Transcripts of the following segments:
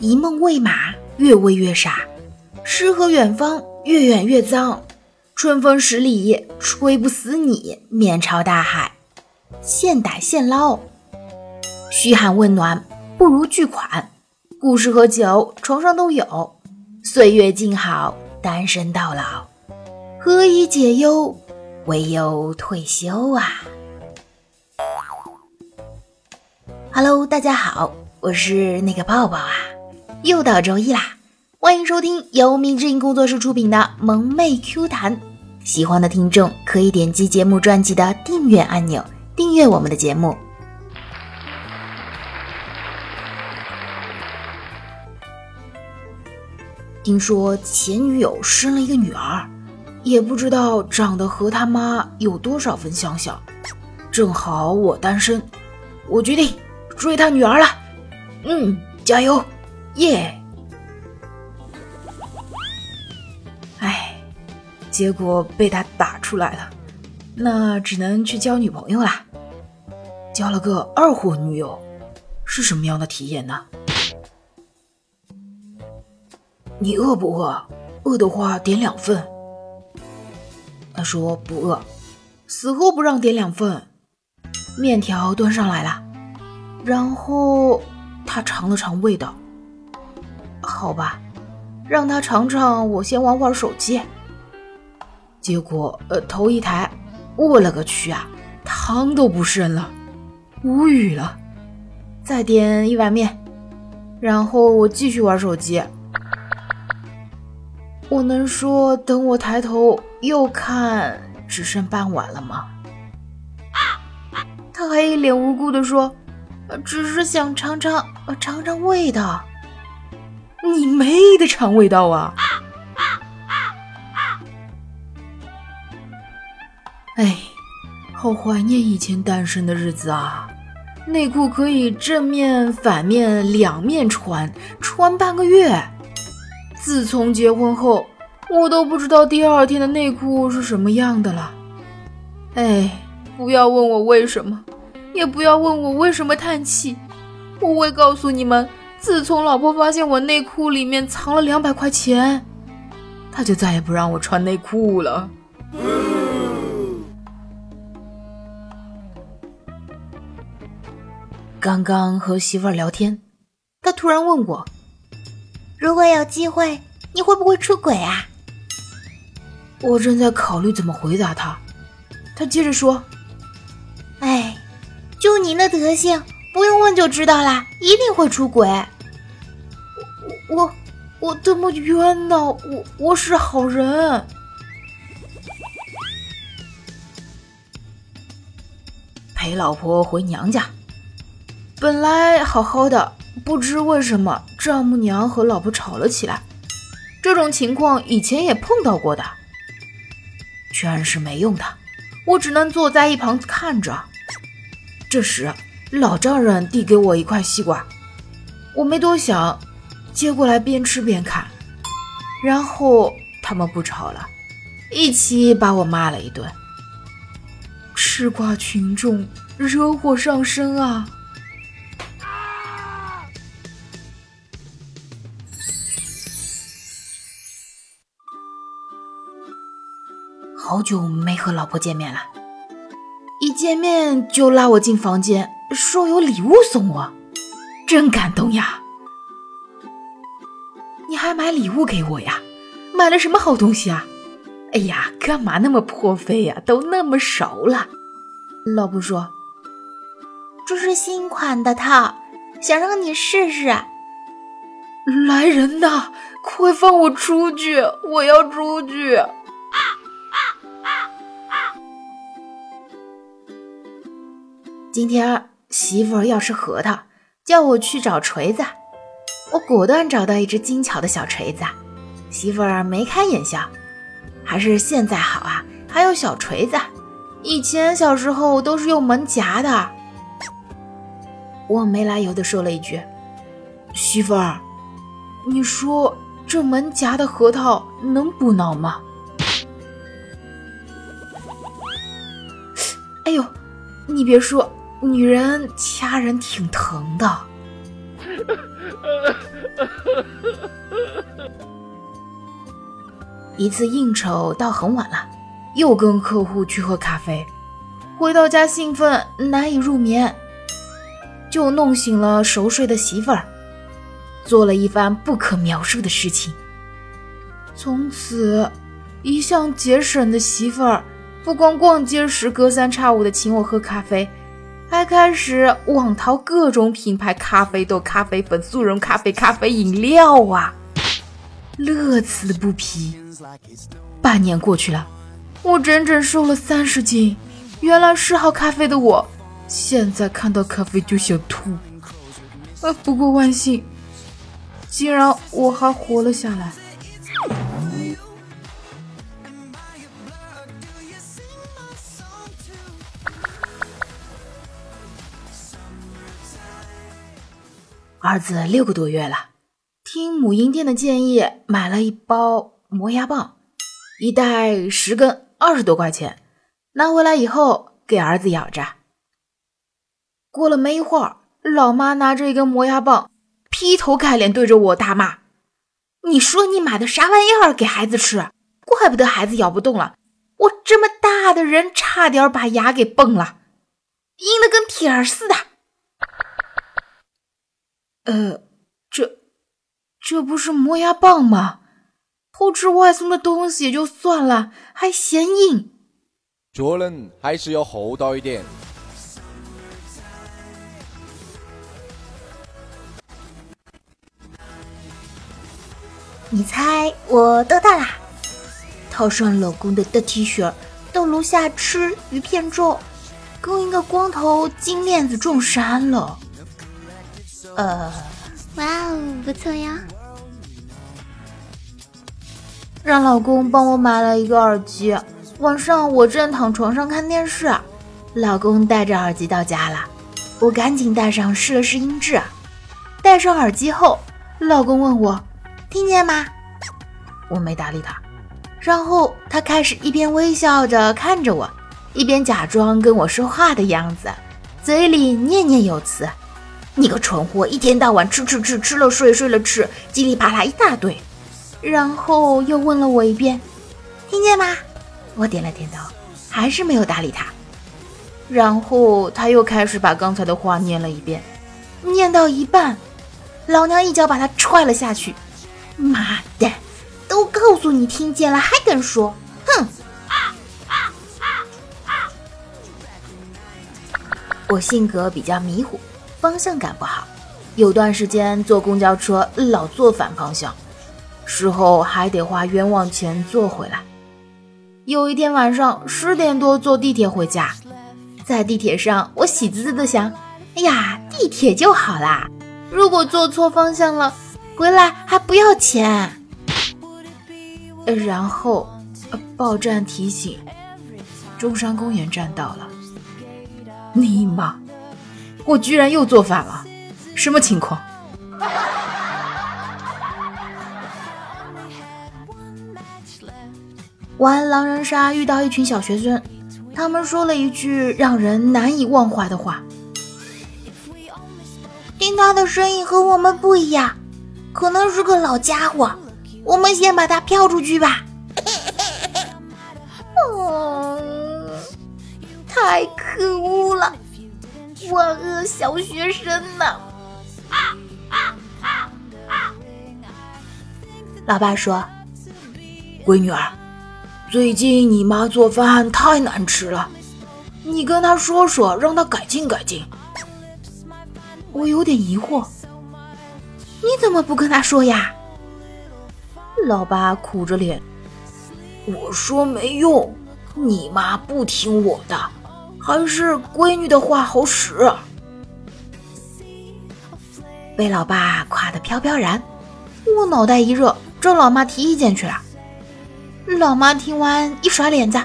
一梦喂马，越喂越傻；诗和远方，越远越脏。春风十里，吹不死你；面朝大海，现打现捞。嘘寒问暖，不如巨款。故事和酒，床上都有。岁月静好，单身到老。何以解忧？唯有退休啊！Hello，大家好，我是那个抱抱啊。又到周一啦，欢迎收听由明之音工作室出品的《萌妹 Q 弹》。喜欢的听众可以点击节目专辑的订阅按钮，订阅我们的节目。听说前女友生了一个女儿，也不知道长得和他妈有多少分相像。正好我单身，我决定追她女儿了。嗯，加油！耶！哎，结果被他打出来了，那只能去交女朋友啦。交了个二货女友，是什么样的体验呢？你饿不饿？饿的话点两份。他说不饿，死活不让点两份。面条端上来了，然后他尝了尝味道。好吧，让他尝尝。我先玩会儿手机。结果，呃，头一抬，我勒个去啊，汤都不剩了，无语了。再点一碗面，然后我继续玩手机。我能说等我抬头又看只剩半碗了吗？他还一脸无辜的说：“只是想尝尝，尝尝味道。”你没得尝味道啊！哎，好怀念以前单身的日子啊！内裤可以正面、反面两面穿，穿半个月。自从结婚后，我都不知道第二天的内裤是什么样的了。哎，不要问我为什么，也不要问我为什么叹气，我会告诉你们。自从老婆发现我内裤里面藏了两百块钱，她就再也不让我穿内裤了。刚刚和媳妇儿聊天，她突然问我：“如果有机会，你会不会出轨啊？”我正在考虑怎么回答她，她接着说：“哎，就你那德行。”不用问就知道啦，一定会出轨。我我我这么冤呢？我我是好人。陪老婆回娘家，本来好好的，不知为什么丈母娘和老婆吵了起来。这种情况以前也碰到过的，劝是没用的，我只能坐在一旁看着。这时。老丈人递给我一块西瓜，我没多想，接过来边吃边看，然后他们不吵了，一起把我骂了一顿。吃瓜群众惹火上身啊！好久没和老婆见面了，一见面就拉我进房间。说有礼物送我，真感动呀！你还买礼物给我呀？买了什么好东西啊？哎呀，干嘛那么破费呀？都那么熟了。老婆说：“这是新款的套，想让你试试。”来人呐！快放我出去！我要出去！今天。媳妇儿要吃核桃，叫我去找锤子。我果断找到一只精巧的小锤子，媳妇儿眉开眼笑。还是现在好啊，还有小锤子。以前小时候都是用门夹的。我没来由的说了一句：“媳妇儿，你说这门夹的核桃能补脑吗？”哎呦，你别说。女人掐人挺疼的，一次应酬到很晚了，又跟客户去喝咖啡，回到家兴奋难以入眠，就弄醒了熟睡的媳妇儿，做了一番不可描述的事情。从此，一向节省的媳妇儿，不光逛街时隔三差五的请我喝咖啡，还开始网淘各种品牌咖啡豆、咖啡粉、速溶咖啡、咖啡饮料啊，乐此不疲。半年过去了，我整整瘦了三十斤。原来嗜好咖啡的我，现在看到咖啡就想吐。呃，不过万幸，竟然我还活了下来。儿子六个多月了，听母婴店的建议，买了一包。磨牙棒一袋十根，二十多块钱。拿回来以后给儿子咬着。过了没一会儿，老妈拿着一根磨牙棒，劈头盖脸对着我大骂：“你说你买的啥玩意儿给孩子吃？怪不得孩子咬不动了。我这么大的人，差点把牙给崩了，硬的跟铁似的。”呃，这这不是磨牙棒吗？偷吃外送的东西也就算了，还嫌硬。做人还是要厚道一点。你猜我多大啦？套上老公的大 T 恤，到楼下吃鱼片粥，跟一个光头金链子撞衫了。呃，哇哦，不错呀。让老公帮我买了一个耳机。晚上我正躺床上看电视，老公戴着耳机到家了，我赶紧戴上试了试音质。戴上耳机后，老公问我听见吗？我没搭理他。然后他开始一边微笑着看着我，一边假装跟我说话的样子，嘴里念念有词：“你个蠢货，一天到晚吃吃吃，吃了睡，睡了吃，叽里啪啦一大堆。”然后又问了我一遍，听见吗？我点了点头，还是没有搭理他。然后他又开始把刚才的话念了一遍，念到一半，老娘一脚把他踹了下去。妈的，都告诉你听见了，还敢说？哼！我性格比较迷糊，方向感不好，有段时间坐公交车老坐反方向。事后还得花冤枉钱坐回来。有一天晚上十点多坐地铁回家，在地铁上我喜滋滋的想：哎呀，地铁就好啦！如果坐错方向了，回来还不要钱。然后报站提醒：中山公园站到了。尼玛，我居然又做反了，什么情况？玩狼人杀遇到一群小学生，他们说了一句让人难以忘怀的话：“听他的声音和我们不一样，可能是个老家伙，我们先把他飘出去吧。”嗯，太可恶，万恶小学生呢！啊啊啊啊！老爸说：“闺女儿。”最近你妈做饭太难吃了，你跟她说说，让她改进改进。我有点疑惑，你怎么不跟她说呀？老爸苦着脸，我说没用，你妈不听我的，还是闺女的话好使。被老爸夸得飘飘然，我脑袋一热，找老妈提意见去了。老妈听完一甩脸子，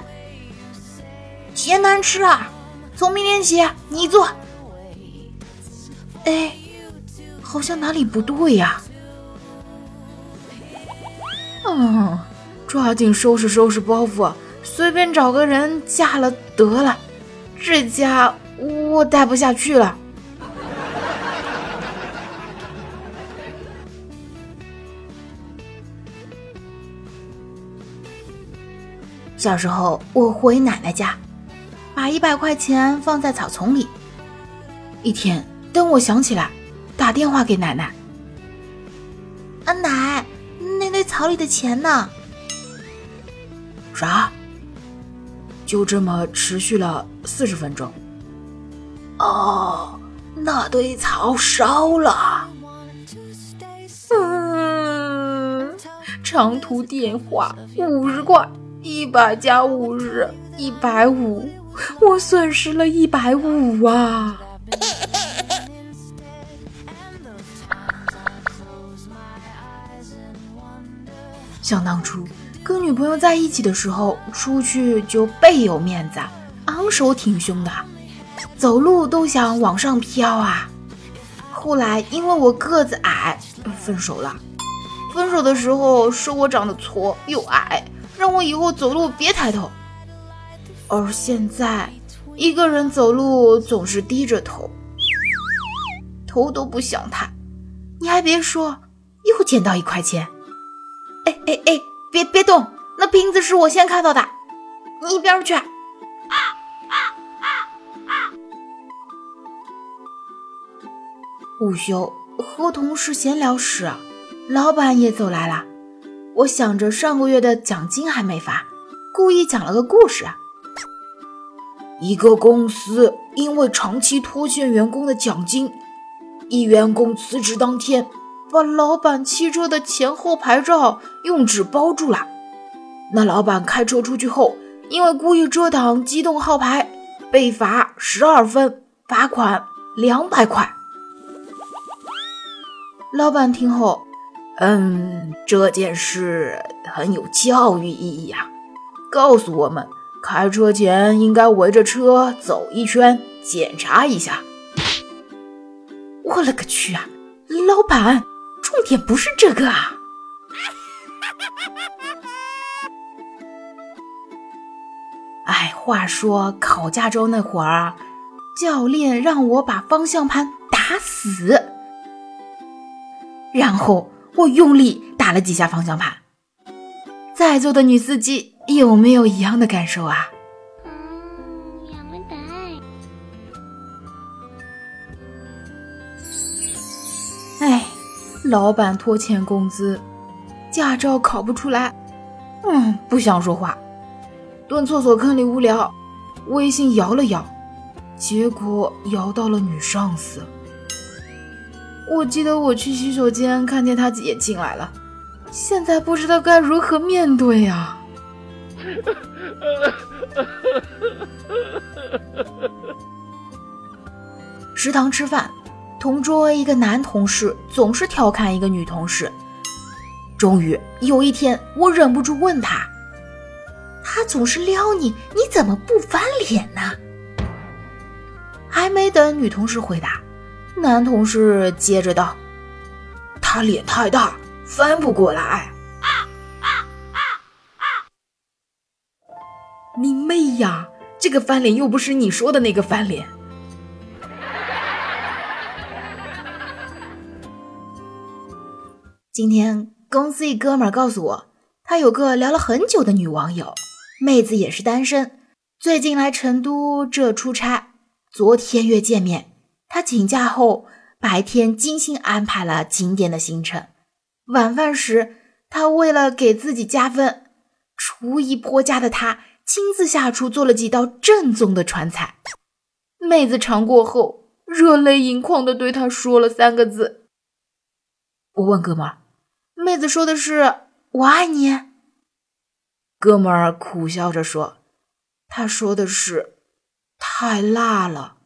嫌难吃啊，从明天起你做。哎，好像哪里不对呀？嗯，抓紧收拾收拾包袱，随便找个人嫁了得了。这家我待不下去了。小时候，我回奶奶家，把一百块钱放在草丛里。一天，等我想起来，打电话给奶奶。阿奶，那堆草里的钱呢？啥？就这么持续了四十分钟。哦，那堆草烧了。嗯，长途电话五十块，一百加五十，一百五，我损失了一百五啊！想当初跟女朋友在一起的时候，出去就倍有面子，昂首挺胸的，走路都想往上飘啊。后来因为我个子矮，分手了。分手的时候说我长得矬又矮，让我以后走路别抬头。而现在一个人走路总是低着头，头都不想抬。你还别说，又捡到一块钱。哎哎哎，别别动，那瓶子是我先看到的，你一边去。午休和同事闲聊时，老板也走来了。我想着上个月的奖金还没发，故意讲了个故事。一个公司因为长期拖欠员工的奖金，一员工辞职当天，把老板汽车的前后牌照用纸包住了。那老板开车出去后，因为故意遮挡机动号牌，被罚十二分，罚款两百块。老板听后，嗯，这件事很有教育意义啊，告诉我们开车前应该围着车走一圈，检查一下。我勒个去啊！老板，重点不是这个啊！哎，话说考驾照那会儿，教练让我把方向盘打死。然后我用力打了几下方向盘，在座的女司机有没有一样的感受啊？哎，老板拖欠工资，驾照考不出来，嗯，不想说话，蹲厕所坑里无聊，微信摇了摇，结果摇到了女上司。我记得我去洗手间看见他也进来了，现在不知道该如何面对呀。食堂吃饭，同桌一个男同事总是调侃一个女同事。终于有一天，我忍不住问他：“他总是撩你，你怎么不翻脸呢？”还没等女同事回答。男同事接着道：“他脸太大，翻不过来。”你妹呀！这个翻脸又不是你说的那个翻脸。今天公司一哥们儿告诉我，他有个聊了很久的女网友，妹子也是单身，最近来成都这出差，昨天约见面。他请假后，白天精心安排了景点的行程。晚饭时，他为了给自己加分，厨艺颇佳的他亲自下厨做了几道正宗的川菜。妹子尝过后，热泪盈眶的对他说了三个字。我问哥们儿，妹子说的是“我爱你”。哥们儿苦笑着说：“他说的是太辣了。”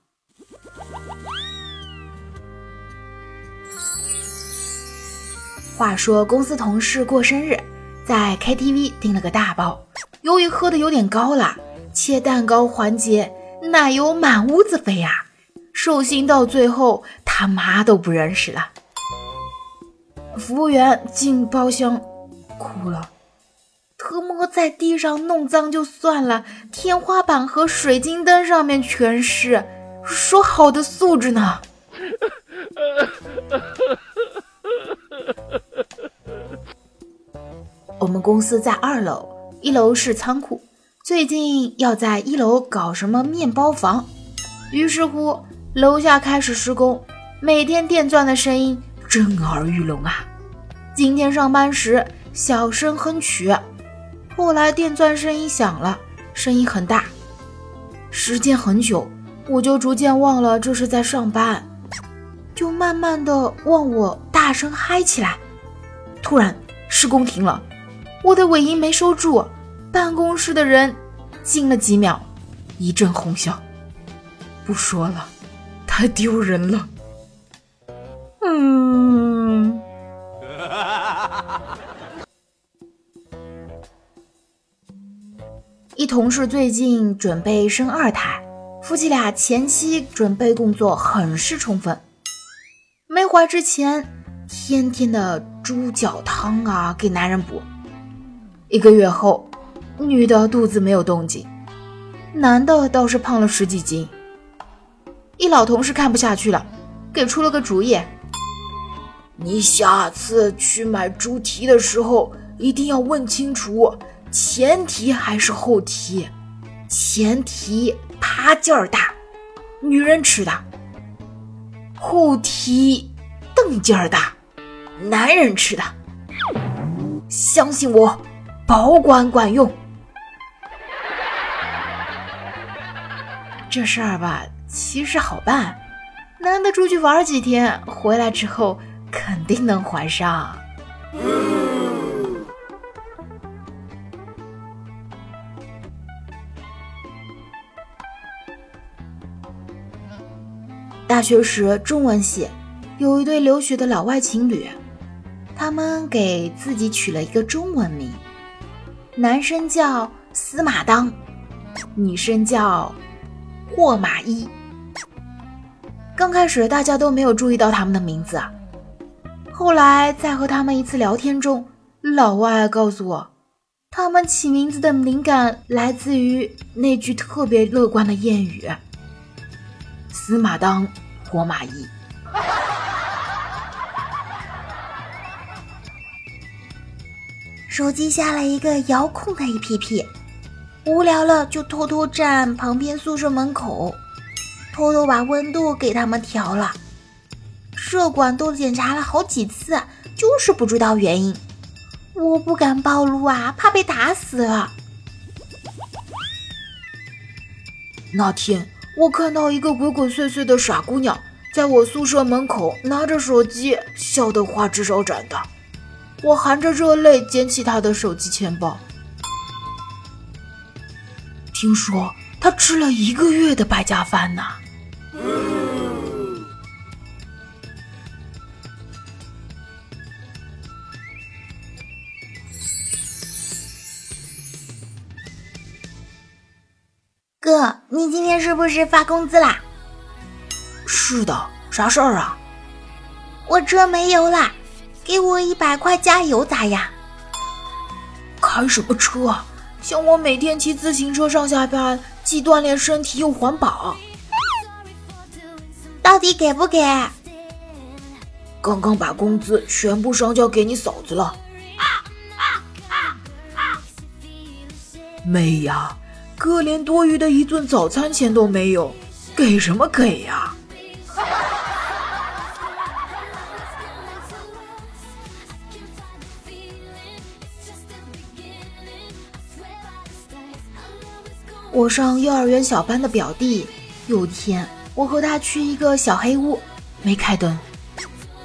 话说公司同事过生日，在 KTV 订了个大包，由于喝的有点高了，切蛋糕环节奶油满屋子飞呀，寿星到最后他妈都不认识了。服务员进包厢哭了，特么在地上弄脏就算了，天花板和水晶灯上面全是，说好的素质呢？我们公司在二楼，一楼是仓库，最近要在一楼搞什么面包房，于是乎楼下开始施工，每天电钻的声音震耳欲聋啊。今天上班时小声哼曲，后来电钻声音响了，声音很大，时间很久，我就逐渐忘了这是在上班，就慢慢的忘我大声嗨起来。突然施工停了，我的尾音没收住。办公室的人静了几秒，一阵哄笑。不说了，太丢人了。嗯。一同事最近准备生二胎，夫妻俩前期准备工作很是充分。没怀之前，天天的猪脚汤啊给男人补。一个月后。女的肚子没有动静，男的倒是胖了十几斤。一老同事看不下去了，给出了个主意：你下次去买猪蹄的时候，一定要问清楚前蹄还是后蹄。前蹄趴劲儿大，女人吃的；后蹄瞪劲儿大，男人吃的。相信我，保管管用。这事儿吧，其实好办。男的出去玩几天，回来之后肯定能怀上。大学时，中文系有一对留学的老外情侣，他们给自己取了一个中文名，男生叫司马当，女生叫。霍马伊。刚开始大家都没有注意到他们的名字，后来在和他们一次聊天中，老外告诉我，他们起名字的灵感来自于那句特别乐观的谚语：“司马当，霍马伊。”手机下了一个遥控的 APP。无聊了就偷偷站旁边宿舍门口，偷偷把温度给他们调了。舍管都检查了好几次，就是不知道原因。我不敢暴露啊，怕被打死。那天我看到一个鬼鬼祟祟的傻姑娘，在我宿舍门口拿着手机，笑得花枝招展的。我含着热泪捡起他的手机钱包。听说他吃了一个月的败家饭呢。哥，你今天是不是发工资啦？是的，啥事儿啊？我车没油了，给我一百块加油咋样？开什么车啊？像我每天骑自行车上下班，既锻炼身体又环保。到底给不给？刚刚把工资全部上交给你嫂子了。妹呀，哥连多余的一顿早餐钱都没有，给什么给呀？我上幼儿园小班的表弟，有天我和他去一个小黑屋，没开灯，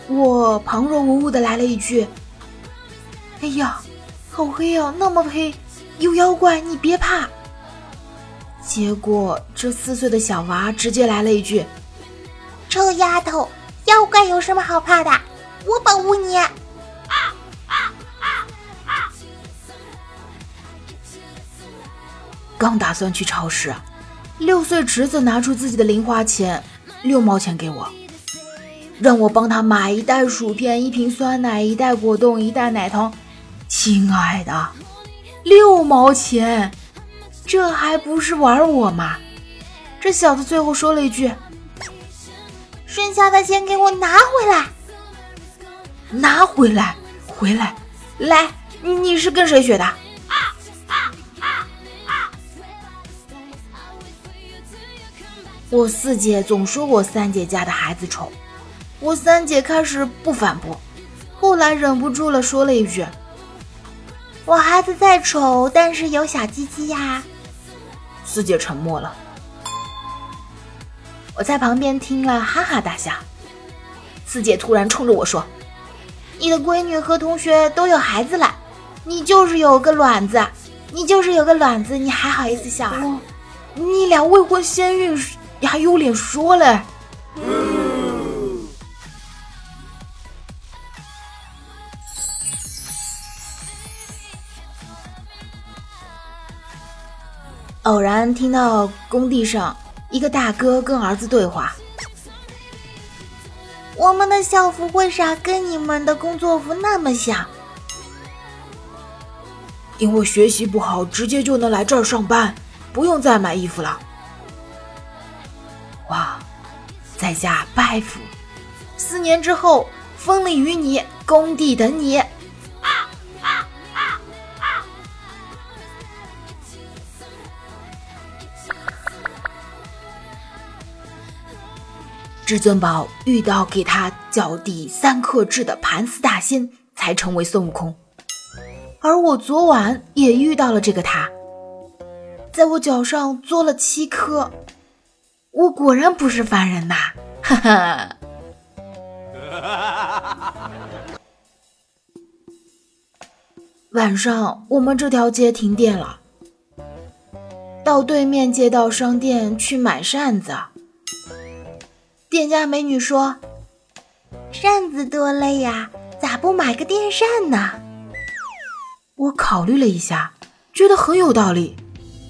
我旁若无物的来了一句：“哎呀，好黑啊，那么黑，有妖怪，你别怕。”结果这四岁的小娃直接来了一句：“臭丫头，妖怪有什么好怕的？我保护你。”刚打算去超市，六岁侄子拿出自己的零花钱，六毛钱给我，让我帮他买一袋薯片、一瓶酸奶、一袋果冻、一袋奶糖。亲爱的，六毛钱，这还不是玩我吗？这小子最后说了一句：“剩下的钱给我拿回来，拿回来，回来，来，你是跟谁学的？”我四姐总说我三姐家的孩子丑，我三姐开始不反驳，后来忍不住了，说了一句：“我孩子再丑，但是有小鸡鸡呀。”四姐沉默了，我在旁边听了哈哈大笑。四姐突然冲着我说：“你的闺女和同学都有孩子了，你就是有个卵子，你就是有个卵子，你还好意思笑啊？你俩未婚先孕，你还有脸说嘞？”偶然听到工地上一个大哥跟儿子对话：“我们的校服为啥跟你们的工作服那么像？因为学习不好，直接就能来这儿上班，不用再买衣服了。”在下拜服！四年之后，风里与你，工地等你。至尊宝遇到给他脚底三颗痣的盘丝大仙，才成为孙悟空。而我昨晚也遇到了这个他，在我脚上做了七颗。我果然不是凡人呐！哈哈。晚上我们这条街停电了，到对面街道商店去买扇子。店家美女说：“扇子多累呀，咋不买个电扇呢？”我考虑了一下，觉得很有道理，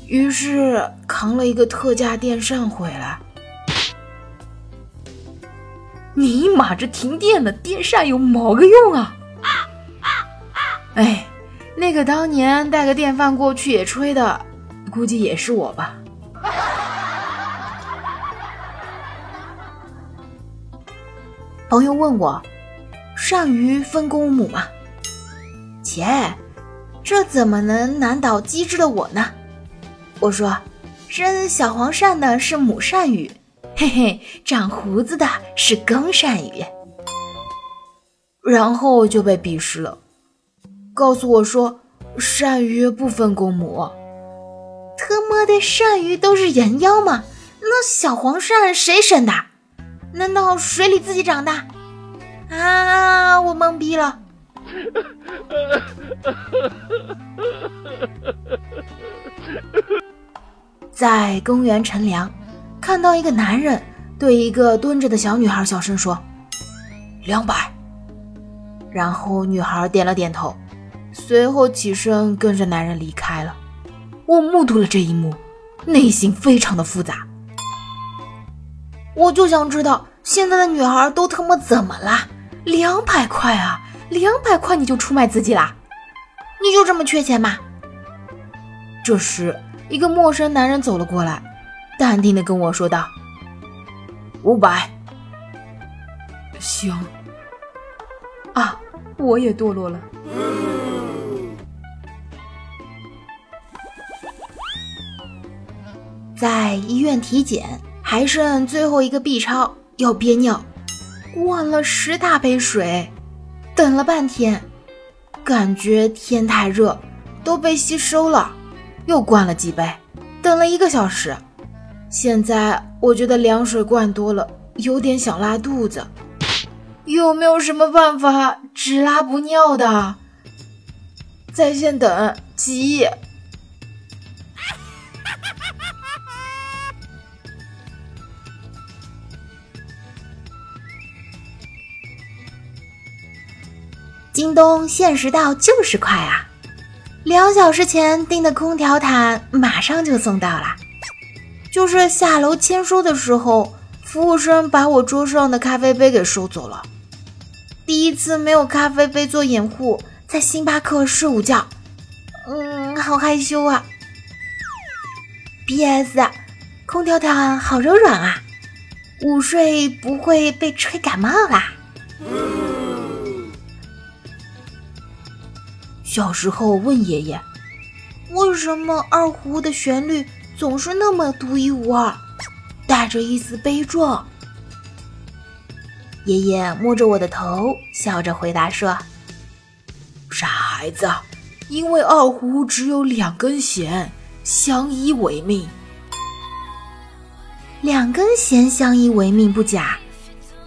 于是扛了一个特价电扇回来。尼玛，这停电了，电扇有毛个用啊！哎，那个当年带个电饭锅去野炊的，估计也是我吧。朋友问我：“鳝鱼分公母吗？”切，这怎么能难倒机智的我呢？我说：“生小黄鳝的是母鳝鱼，嘿嘿，长胡子的是公鳝鱼。”然后就被鄙视了，告诉我说：“鳝鱼不分公母。”特么的，鳝鱼都是人妖吗？那小黄鳝谁生的？难道水里自己长的？啊！我懵逼了。在公园乘凉，看到一个男人对一个蹲着的小女孩小声说：“两百。”然后女孩点了点头，随后起身跟着男人离开了。我目睹了这一幕，内心非常的复杂。我就想知道现在的女孩都他妈怎么了？两百块啊，两百块你就出卖自己啦？你就这么缺钱吗？这时，一个陌生男人走了过来，淡定的跟我说道：“五百。”行。啊，我也堕落了。在医院体检。还剩最后一个 B 超要憋尿，灌了十大杯水，等了半天，感觉天太热，都被吸收了，又灌了几杯，等了一个小时，现在我觉得凉水灌多了，有点想拉肚子，有没有什么办法只拉不尿的？在线等，急。京东限时到就是快啊！两小时前订的空调毯马上就送到了。就是下楼签收的时候，服务生把我桌上的咖啡杯给收走了。第一次没有咖啡杯做掩护，在星巴克睡午觉，嗯，好害羞啊。P.S. 空调毯好柔软啊，午睡不会被吹感冒啦。小时候问爷爷：“为什么二胡的旋律总是那么独一无二？”带着一丝悲壮。爷爷摸着我的头，笑着回答说：“傻孩子，因为二胡只有两根弦，相依为命。两根弦相依为命不假，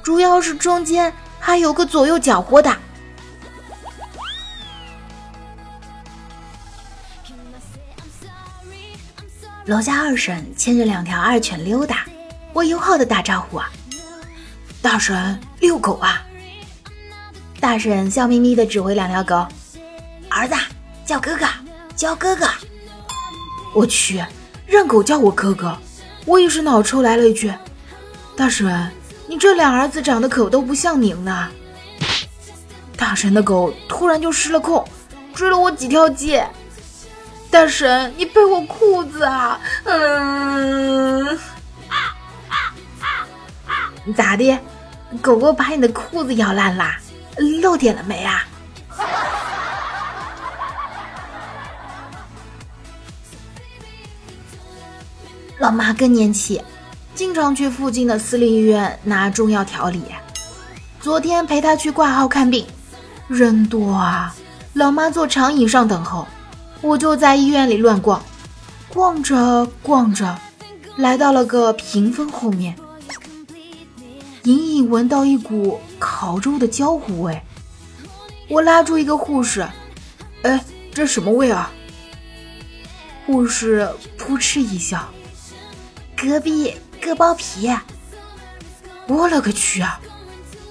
主要是中间还有个左右搅和的。”楼下二婶牵着两条二犬溜达，我友好的打招呼啊。大婶遛狗啊！大婶笑眯眯地指挥两条狗：“儿子叫哥哥，叫哥哥。”我去，让狗叫我哥哥！我一时脑抽来了一句：“大婶，你这俩儿子长得可都不像您呢。”大婶的狗突然就失了控，追了我几条街。大神，你背我裤子啊！嗯，咋的？狗狗把你的裤子咬烂啦？漏点了没啊？老妈更年期，经常去附近的私立医院拿中药调理。昨天陪她去挂号看病，人多啊，老妈坐长椅上等候，我就在医院里乱逛，逛着逛着，来到了个屏风后面。隐隐闻到一股烤肉的焦糊味，我拉住一个护士：“哎，这什么味啊？”护士扑哧一笑：“隔壁割包皮。”我勒个去啊！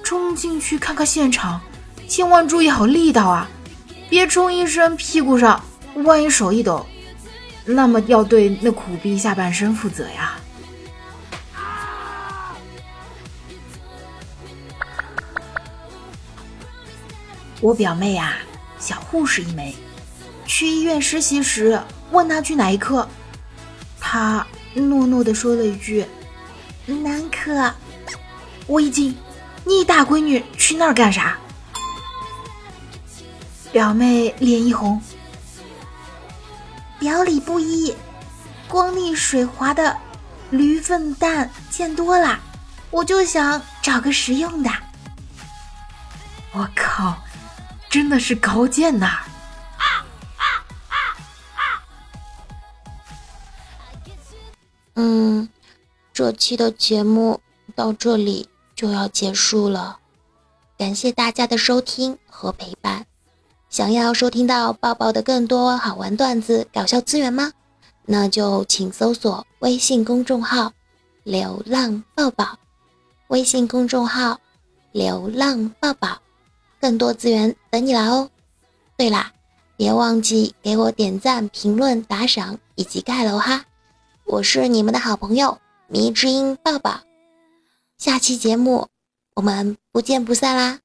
冲进去看看现场，千万注意好力道啊，别冲医生屁股上，万一手一抖，那么要对那苦逼下半身负责呀。我表妹啊，小护士一枚，去医院实习时问她去哪一科，她诺诺的说了一句“男科”，我一惊，你大闺女去那儿干啥？表妹脸一红，表里不一，光腻水滑的驴粪蛋见多了，我就想找个实用的。我靠！真的是高见呐！嗯，这期的节目到这里就要结束了，感谢大家的收听和陪伴。想要收听到抱抱的更多好玩段子、搞笑资源吗？那就请搜索微信公众号“流浪抱抱”，微信公众号“流浪抱抱”。更多资源等你来哦！对啦，别忘记给我点赞、评论、打赏以及盖楼哈！我是你们的好朋友迷之音抱抱，下期节目我们不见不散啦！